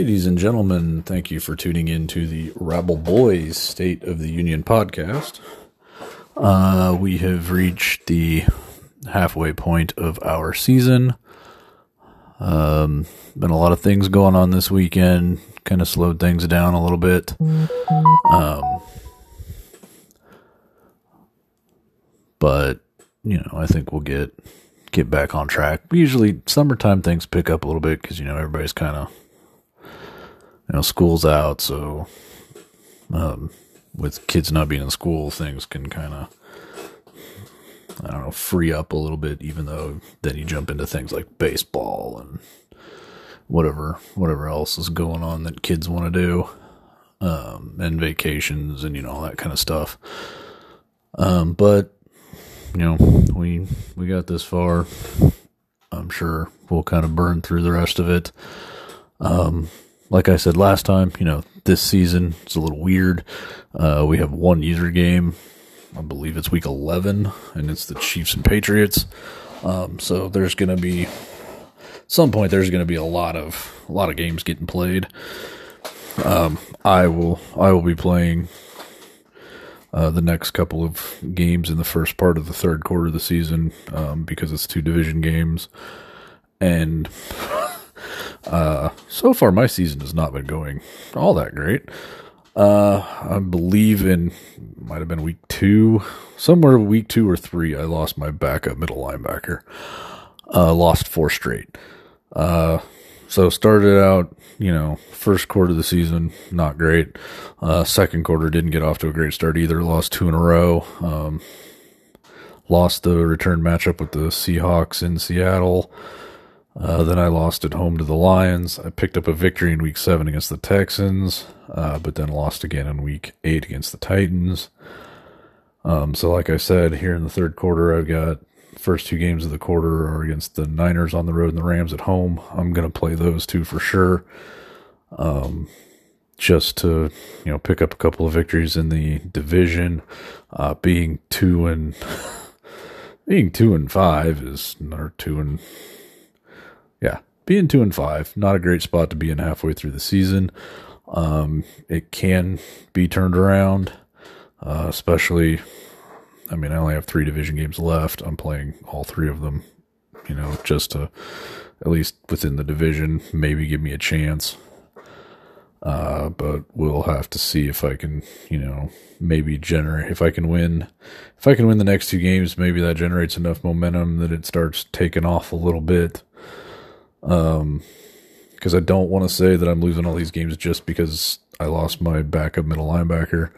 Ladies and gentlemen, thank you for tuning in to the Rabble Boys State of the Union podcast. Uh, we have reached the halfway point of our season. Um, been a lot of things going on this weekend, kind of slowed things down a little bit. Um, but you know, I think we'll get get back on track. Usually, summertime things pick up a little bit because you know everybody's kind of you know school's out, so um, with kids not being in school, things can kind of I don't know free up a little bit. Even though then you jump into things like baseball and whatever whatever else is going on that kids want to do, um, and vacations and you know all that kind of stuff. Um, but you know, we we got this far. I'm sure we'll kind of burn through the rest of it. Um, like I said last time, you know, this season is a little weird. Uh, we have one user game. I believe it's week 11, and it's the Chiefs and Patriots. Um, so there's going to be some point. There's going to be a lot of a lot of games getting played. Um, I will I will be playing uh, the next couple of games in the first part of the third quarter of the season um, because it's two division games. And uh, so far, my season has not been going all that great. Uh, I believe in might have been week two, somewhere week two or three. I lost my backup middle linebacker. Uh, lost four straight. Uh, so started out, you know, first quarter of the season, not great. Uh, second quarter didn't get off to a great start either. Lost two in a row. Um, lost the return matchup with the Seahawks in Seattle. Uh, then I lost at home to the Lions. I picked up a victory in week seven against the Texans, uh, but then lost again in week eight against the Titans. Um, so, like I said, here in the third quarter, I've got first two games of the quarter are against the Niners on the road and the Rams at home. I'm going to play those two for sure. Um, just to you know pick up a couple of victories in the division. Uh, being two and being two and five is or two and yeah, being two and five not a great spot to be in halfway through the season. Um, it can be turned around, uh, especially I mean, I only have three division games left. I'm playing all three of them, you know, just to at least within the division, maybe give me a chance. Uh, but we'll have to see if I can, you know, maybe generate, if I can win, if I can win the next two games, maybe that generates enough momentum that it starts taking off a little bit. Um, because I don't want to say that I'm losing all these games just because I lost my backup middle linebacker.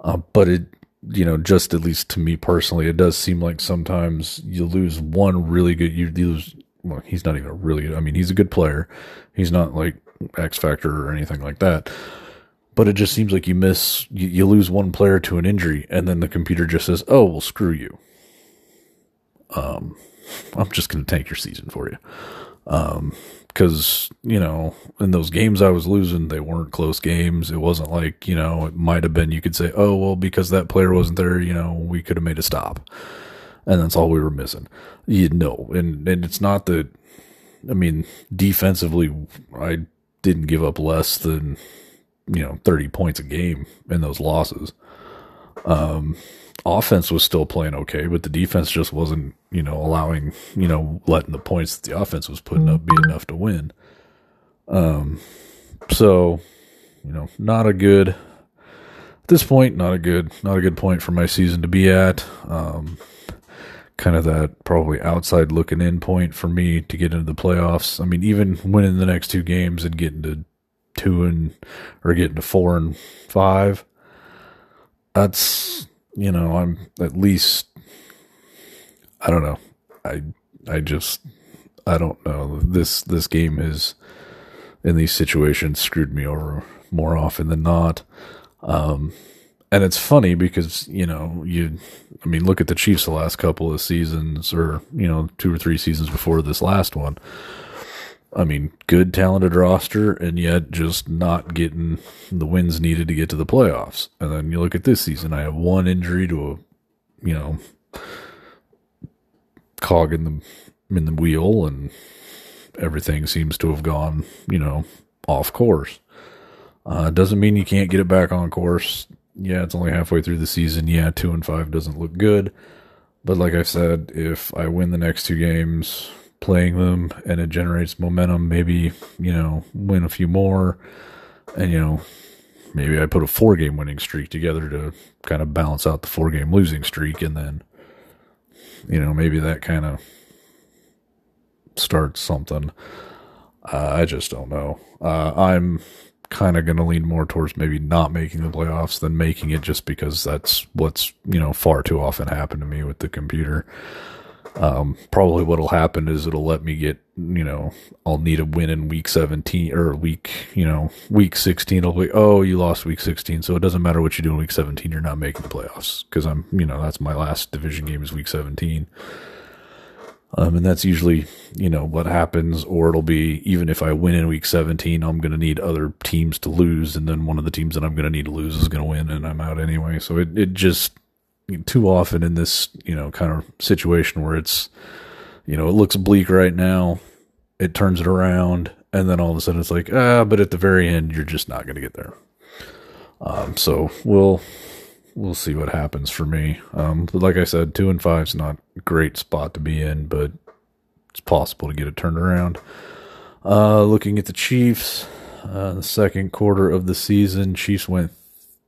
Uh, but it you know, just at least to me personally, it does seem like sometimes you lose one really good. You lose. Well, he's not even a really good. I mean, he's a good player. He's not like X Factor or anything like that. But it just seems like you miss. You, you lose one player to an injury, and then the computer just says, "Oh, well, screw you." Um, I'm just going to tank your season for you. Um, because you know in those games I was losing, they weren't close games. It wasn't like you know it might have been. You could say, oh well, because that player wasn't there, you know, we could have made a stop, and that's all we were missing. You know, and and it's not that. I mean, defensively, I didn't give up less than you know thirty points a game in those losses. Um, offense was still playing okay, but the defense just wasn't, you know, allowing, you know, letting the points that the offense was putting up be enough to win. Um, so, you know, not a good, at this point, not a good, not a good point for my season to be at. Um, kind of that probably outside looking in point for me to get into the playoffs. I mean, even winning the next two games and getting to two and, or getting to four and five, that's, you know, I'm at least I don't know. I I just I don't know. This this game has in these situations screwed me over more often than not. Um and it's funny because, you know, you I mean, look at the Chiefs the last couple of seasons or, you know, two or three seasons before this last one. I mean, good talented roster, and yet just not getting the wins needed to get to the playoffs. And then you look at this season, I have one injury to a, you know, cog in the in the wheel, and everything seems to have gone, you know, off course. Uh, doesn't mean you can't get it back on course. Yeah, it's only halfway through the season. Yeah, two and five doesn't look good. But like I said, if I win the next two games playing them and it generates momentum, maybe, you know, win a few more and, you know, maybe I put a four game winning streak together to kind of balance out the four game losing streak. And then, you know, maybe that kind of starts something. Uh, I just don't know. Uh, I'm kind of going to lean more towards maybe not making the playoffs than making it just because that's what's, you know, far too often happened to me with the computer. Um, probably what'll happen is it'll let me get, you know, I'll need a win in week 17 or week, you know, week 16. It'll be, oh, you lost week 16. So it doesn't matter what you do in week 17. You're not making the playoffs because I'm, you know, that's my last division game is week 17. Um, and that's usually, you know, what happens, or it'll be even if I win in week 17, I'm going to need other teams to lose. And then one of the teams that I'm going to need to lose is going to win and I'm out anyway. So it, it just, too often in this, you know, kind of situation where it's, you know, it looks bleak right now, it turns it around, and then all of a sudden it's like, ah, but at the very end, you're just not going to get there. Um, so we'll we'll see what happens for me. Um, but like I said, two and five's not a great spot to be in, but it's possible to get it turned around. Uh, looking at the Chiefs, uh, the second quarter of the season, Chiefs went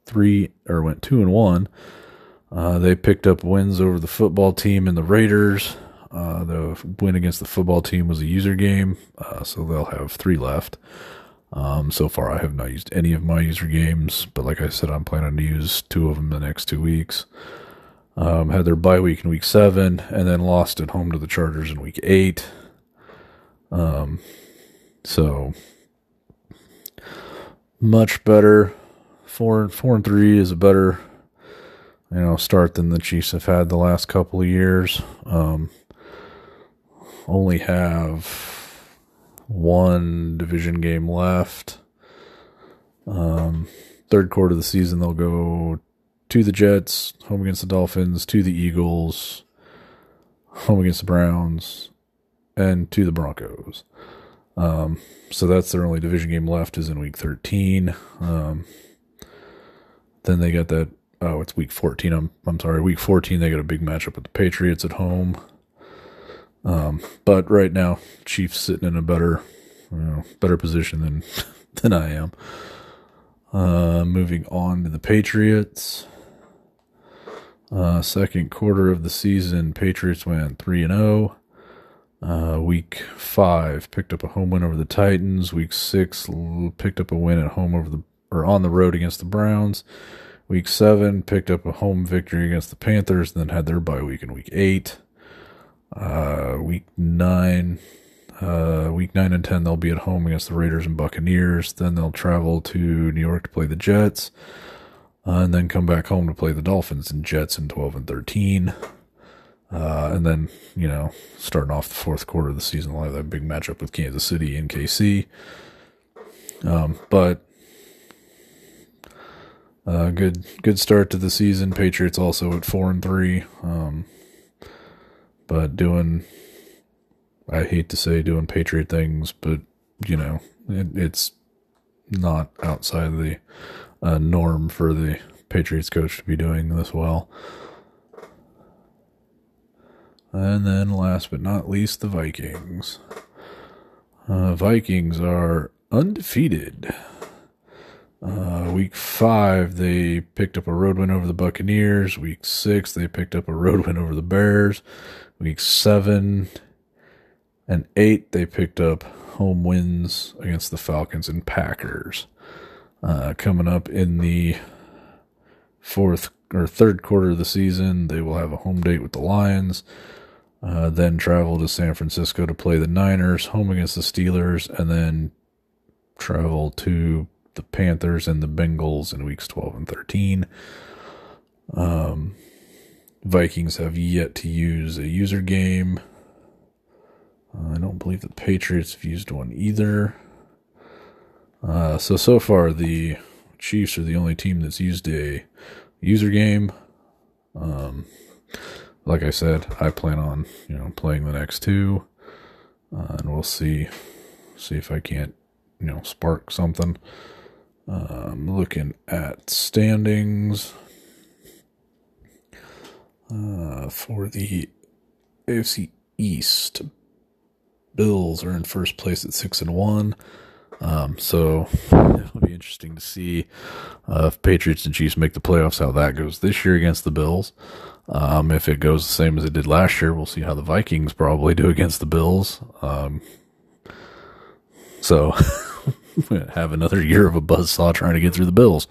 three or went two and one. Uh, they picked up wins over the football team and the Raiders. Uh, the win against the football team was a user game, uh, so they'll have three left. Um, so far, I have not used any of my user games, but like I said, I'm planning to use two of them the next two weeks. Um, had their bye week in week seven, and then lost at home to the Chargers in week eight. Um, so much better. Four four and three is a better you know, start than the Chiefs have had the last couple of years. Um, only have one division game left. Um, third quarter of the season, they'll go to the Jets, home against the Dolphins, to the Eagles, home against the Browns, and to the Broncos. Um, so that's their only division game left is in week 13. Um, then they got that oh, it's week 14. I'm, I'm sorry, week 14, they got a big matchup with the Patriots at home. Um, but right now, Chiefs sitting in a better, you know, better position than, than I am. Uh, moving on to the Patriots. Uh, second quarter of the season, Patriots went 3 and 0. Uh, week five picked up a home win over the Titans. Week six picked up a win at home over the or on the road against the Browns. Week seven picked up a home victory against the Panthers, and then had their bye week in week eight. Uh, week nine, uh, week nine and ten, they'll be at home against the Raiders and Buccaneers. Then they'll travel to New York to play the Jets, uh, and then come back home to play the Dolphins and Jets in twelve and thirteen. Uh, and then, you know, starting off the fourth quarter of the season, they'll have that big matchup with Kansas City and KC. Um, but uh, good good start to the season. Patriots also at four and three. Um, but doing, I hate to say doing Patriot things, but you know it, it's not outside the uh, norm for the Patriots coach to be doing this well. And then, last but not least, the Vikings. Uh, Vikings are undefeated. Uh, week five, they picked up a road win over the Buccaneers. Week six, they picked up a road win over the Bears. Week seven and eight, they picked up home wins against the Falcons and Packers. Uh, coming up in the fourth or third quarter of the season, they will have a home date with the Lions. Uh, then travel to San Francisco to play the Niners, home against the Steelers, and then travel to the Panthers and the Bengals in weeks 12 and 13. Um, Vikings have yet to use a user game. Uh, I don't believe the Patriots have used one either. Uh, so, so far, the Chiefs are the only team that's used a user game. Um, like I said, I plan on, you know, playing the next two. Uh, and we'll see, see if I can't you know spark something. I'm looking at standings uh, for the AFC East. Bills are in first place at six and one. Um, so it'll be interesting to see uh, if Patriots and Chiefs make the playoffs, how that goes this year against the Bills. Um, if it goes the same as it did last year, we'll see how the Vikings probably do against the Bills. Um, so have another year of a buzzsaw trying to get through the Bills.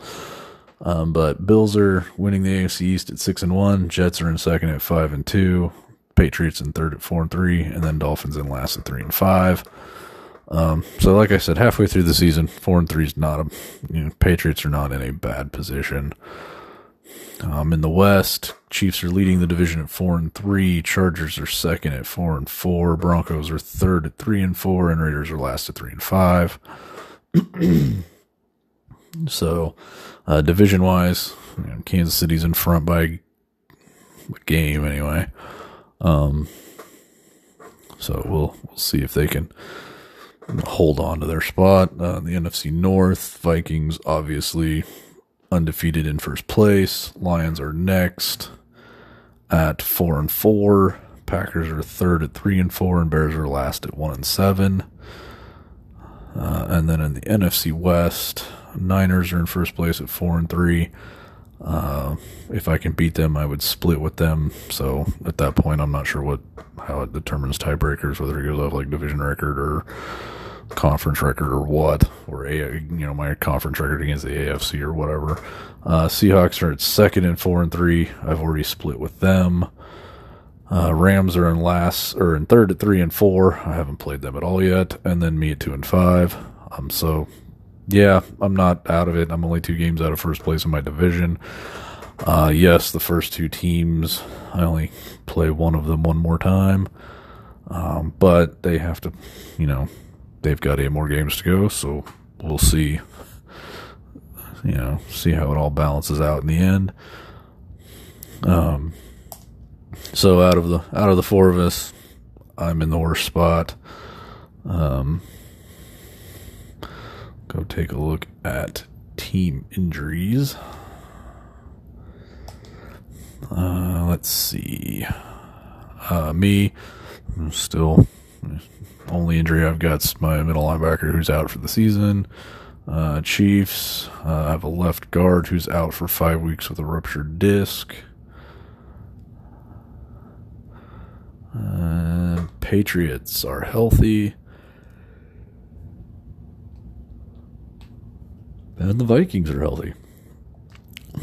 Um, but Bills are winning the AFC East at six and one. Jets are in second at five and two. Patriots in third at four and three, and then Dolphins in last at three and five. Um, so like I said, halfway through the season, four and three is not a, you know, Patriots are not in a bad position. Um, in the West, Chiefs are leading the division at four and three. Chargers are second at four and four. Broncos are third at three and four, and Raiders are last at three and five. so, uh, division wise, you know, Kansas City's in front by a game anyway. Um, so we'll we'll see if they can hold on to their spot. Uh, the NFC North, Vikings obviously undefeated in first place. Lions are next at four and four. Packers are third at three and four, and Bears are last at one and seven. Uh, and then in the NFC West, Niners are in first place at four and three. Uh, if I can beat them, I would split with them. So at that point, I'm not sure what how it determines tiebreakers, whether it goes off like division record or conference record or what, or a you know my conference record against the AFC or whatever. Uh, Seahawks are at second and four and three. I've already split with them. Uh, Rams are in last or in third at three and four. I haven't played them at all yet, and then me at two and five. Um, so yeah, I'm not out of it. I'm only two games out of first place in my division. Uh, yes, the first two teams, I only play one of them one more time. Um, but they have to, you know, they've got eight more games to go, so we'll see. You know, see how it all balances out in the end. Um, so out of the out of the four of us, I'm in the worst spot. Um, go take a look at team injuries. Uh, let's see. Uh, me, I'm still only injury I've got is my middle linebacker who's out for the season. Uh, Chiefs, uh, I have a left guard who's out for five weeks with a ruptured disc. Uh, Patriots are healthy. And the Vikings are healthy.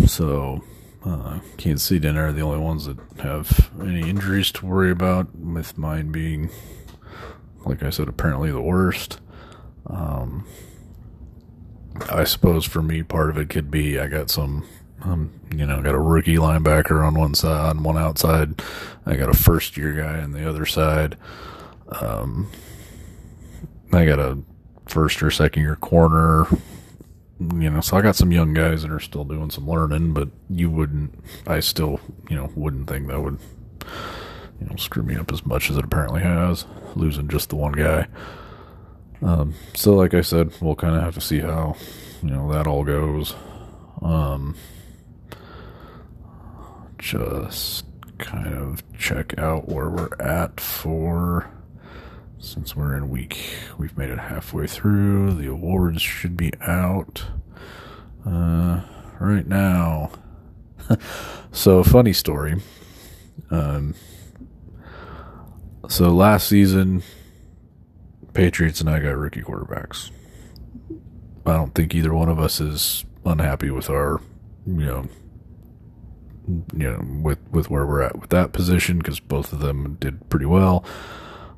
So, uh, Kansas City and are the only ones that have any injuries to worry about, with mine being like I said, apparently the worst. Um, I suppose for me, part of it could be I got some, um, you know, got a rookie linebacker on one side, on one outside. I got a first year guy on the other side. Um, I got a first or second year corner. You know, so I got some young guys that are still doing some learning, but you wouldn't, I still, you know, wouldn't think that would you know, screw me up as much as it apparently has, losing just the one guy. Um, so, like I said, we'll kind of have to see how, you know, that all goes. Um, just kind of check out where we're at for since we're in week we've made it halfway through the awards should be out uh, right now so funny story um, so last season, Patriots and I got rookie quarterbacks. I don't think either one of us is unhappy with our, you know, you know, with with where we're at with that position because both of them did pretty well.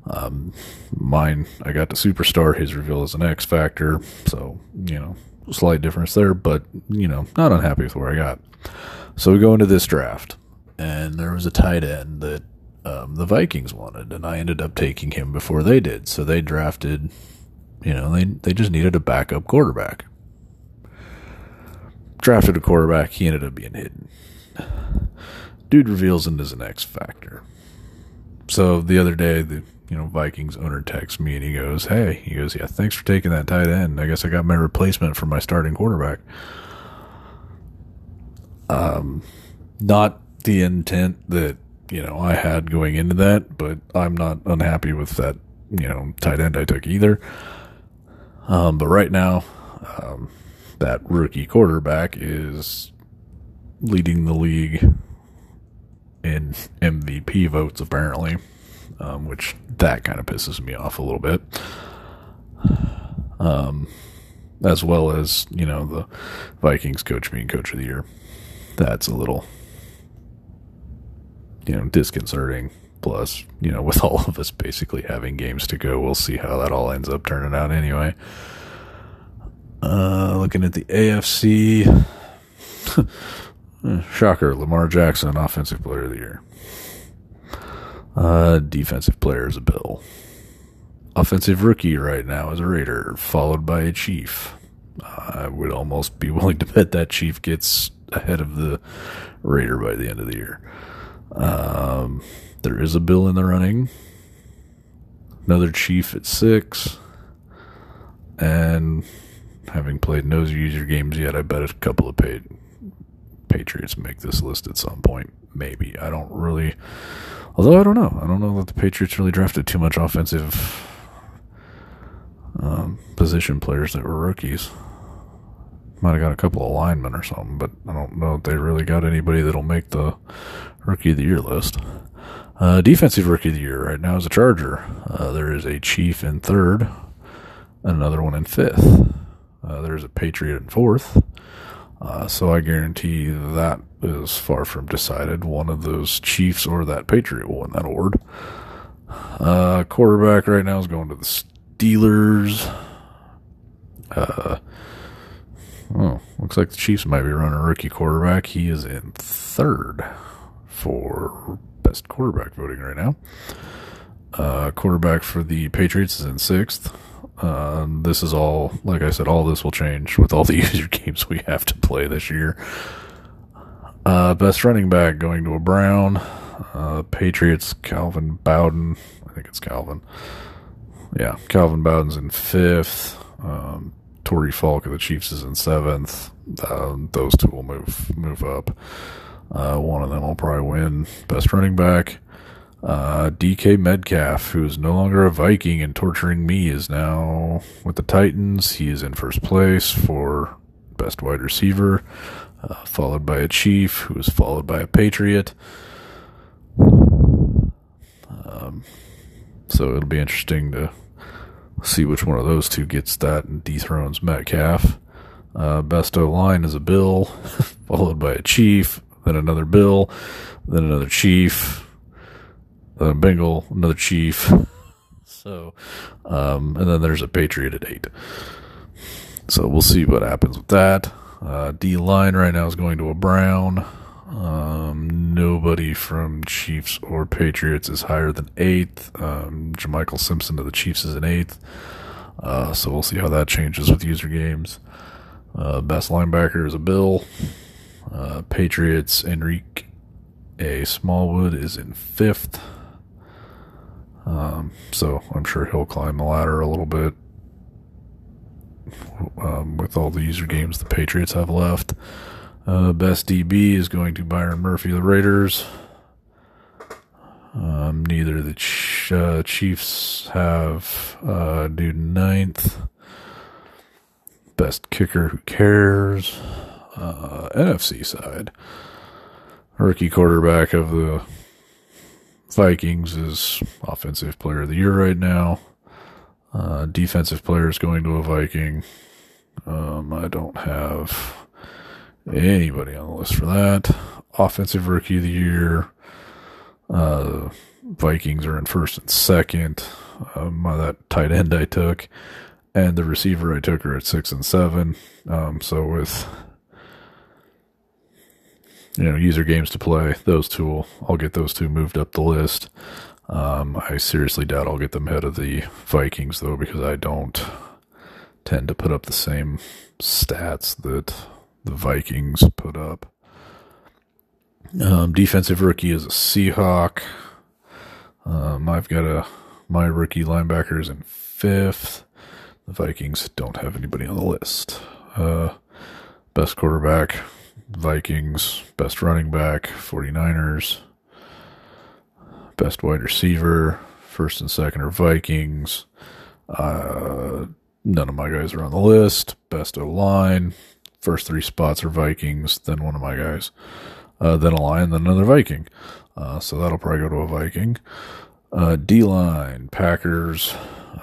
Um, mine, I got the superstar. His reveal as an X factor, so you know, slight difference there, but you know, not unhappy with where I got. So we go into this draft, and there was a tight end that um, the Vikings wanted, and I ended up taking him before they did. So they drafted, you know, they they just needed a backup quarterback. Drafted a quarterback, he ended up being hidden. Dude reveals him as an X factor. So the other day, the you know, Vikings owner texts me and he goes, Hey, he goes, Yeah, thanks for taking that tight end. I guess I got my replacement for my starting quarterback. Um, not the intent that, you know, I had going into that, but I'm not unhappy with that, you know, tight end I took either. Um, but right now, um, that rookie quarterback is leading the league in MVP votes, apparently um, which that kind of pisses me off a little bit. Um, as well as you know the Vikings coach being coach of the year. That's a little you know disconcerting. Plus, you know, with all of us basically having games to go, we'll see how that all ends up turning out anyway. Uh, looking at the AFC, shocker, Lamar Jackson, Offensive Player of the Year. Uh, defensive player is a Bill. Offensive rookie right now is a Raider, followed by a Chief. I would almost be willing to bet that Chief gets ahead of the Raider by the end of the year. Um, there is a Bill in the running. Another Chief at six. And having played no user games yet, I bet a couple of paid Patriots make this list at some point. Maybe. I don't really Although I don't know. I don't know that the Patriots really drafted too much offensive um, position players that were rookies. Might have got a couple of linemen or something, but I don't know if they really got anybody that'll make the rookie of the year list. Uh, defensive rookie of the year right now is a Charger. Uh, there is a Chief in third, another one in fifth. Uh, there's a Patriot in fourth. Uh, so I guarantee that is far from decided. One of those Chiefs or that Patriot will win that award. Uh, quarterback right now is going to the Steelers. Uh, oh, looks like the Chiefs might be running a rookie quarterback. He is in third for best quarterback voting right now. Uh, quarterback for the Patriots is in sixth. Uh, this is all, like I said, all this will change with all the user games we have to play this year. Uh, best running back going to a Brown. Uh, Patriots, Calvin Bowden. I think it's Calvin. Yeah, Calvin Bowden's in fifth. Um, Folk of the Chiefs is in seventh. Uh, those two will move move up. Uh, one of them will probably win best running back. Uh, DK Metcalf, who is no longer a Viking and torturing me, is now with the Titans. He is in first place for best wide receiver uh, followed by a chief, who is followed by a patriot. Um, so it'll be interesting to see which one of those two gets that and dethrones Metcalf. Uh, best O line is a Bill, followed by a Chief, then another Bill, then another Chief, a Bengal, another Chief. So, um, and then there's a Patriot at eight. So we'll see what happens with that. Uh, D line right now is going to a Brown. Um, nobody from Chiefs or Patriots is higher than eighth. Um, JaMychal Simpson of the Chiefs is an eighth. Uh, so we'll see how that changes with user games. Uh, best linebacker is a Bill. Uh, Patriots Enrique A. Smallwood is in fifth. Um, so I'm sure he'll climb the ladder a little bit um, with all the user games the Patriots have left. Uh, best DB is going to Byron Murphy, the Raiders. Um, neither the ch- uh, Chiefs have uh, ninth. Best kicker, who cares? Uh, NFC side. Rookie quarterback of the Vikings is offensive player of the year right now. Uh, defensive players going to a Viking. Um, I don't have anybody on the list for that. Offensive rookie of the year. Uh, Vikings are in first and second. Um, that tight end I took, and the receiver I took are at six and seven. Um, so with you know user games to play, those two will I'll get those two moved up the list. Um, I seriously doubt I'll get them ahead of the Vikings though, because I don't tend to put up the same stats that the Vikings put up. Um, defensive rookie is a Seahawk. Um, I've got a my rookie linebackers in fifth. The Vikings don't have anybody on the list. Uh, best quarterback, Vikings. Best running back, 49ers. Best wide receiver, first and second are Vikings. Uh, none of my guys are on the list. Best O line, first three spots are Vikings, then one of my guys, uh, then a Lion, then another Viking. Uh, so that'll probably go to a Viking. Uh, D line, Packers.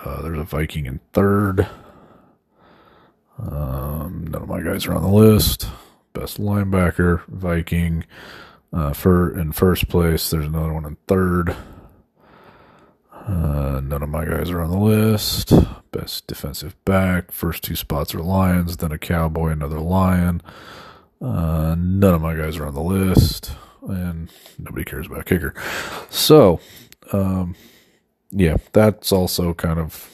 Uh, there's a Viking in third. Um, none of my guys are on the list. Best linebacker, Viking. Uh, for in first place, there's another one in third. Uh, none of my guys are on the list. Best defensive back, first two spots are Lions, then a Cowboy, another Lion. Uh, none of my guys are on the list, and nobody cares about kicker. So, um, yeah, that's also kind of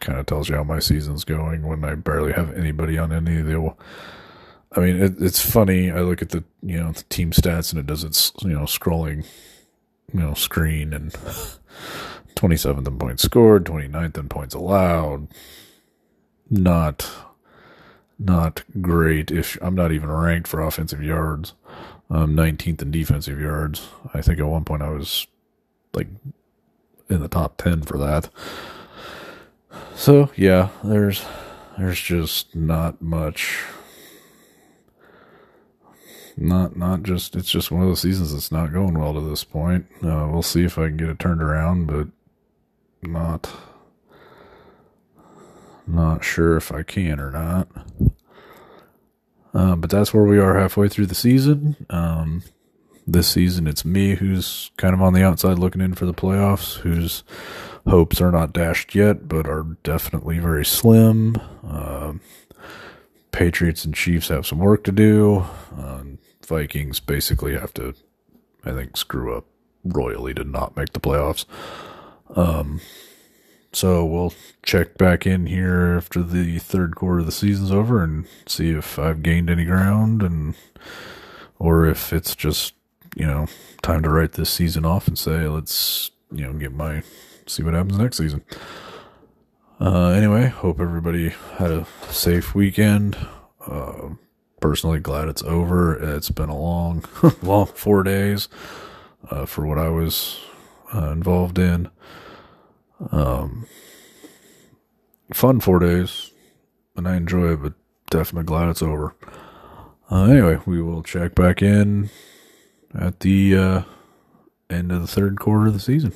kind of tells you how my season's going when I barely have anybody on any of the. I mean, it, it's funny. I look at the you know the team stats and it does its you know scrolling, you know screen and 27th in points scored, 29th in points allowed. Not not great. If I'm not even ranked for offensive yards, um, 19th in defensive yards. I think at one point I was like in the top 10 for that. So yeah, there's there's just not much. Not not just it's just one of those seasons that's not going well to this point. Uh, we'll see if I can get it turned around, but not not sure if I can or not. Uh, but that's where we are halfway through the season. Um, this season, it's me who's kind of on the outside looking in for the playoffs, whose hopes are not dashed yet, but are definitely very slim. Uh, Patriots and Chiefs have some work to do. Uh, Vikings basically have to, I think, screw up royally to not make the playoffs. Um, so we'll check back in here after the third quarter of the season's over and see if I've gained any ground and or if it's just, you know, time to write this season off and say, let's, you know, get my see what happens next season. Uh, anyway, hope everybody had a safe weekend. Uh, personally glad it's over. It's been a long, long four days uh, for what I was uh, involved in. Um, fun four days, and I enjoy it, but definitely glad it's over. Uh, anyway, we will check back in at the uh, end of the third quarter of the season.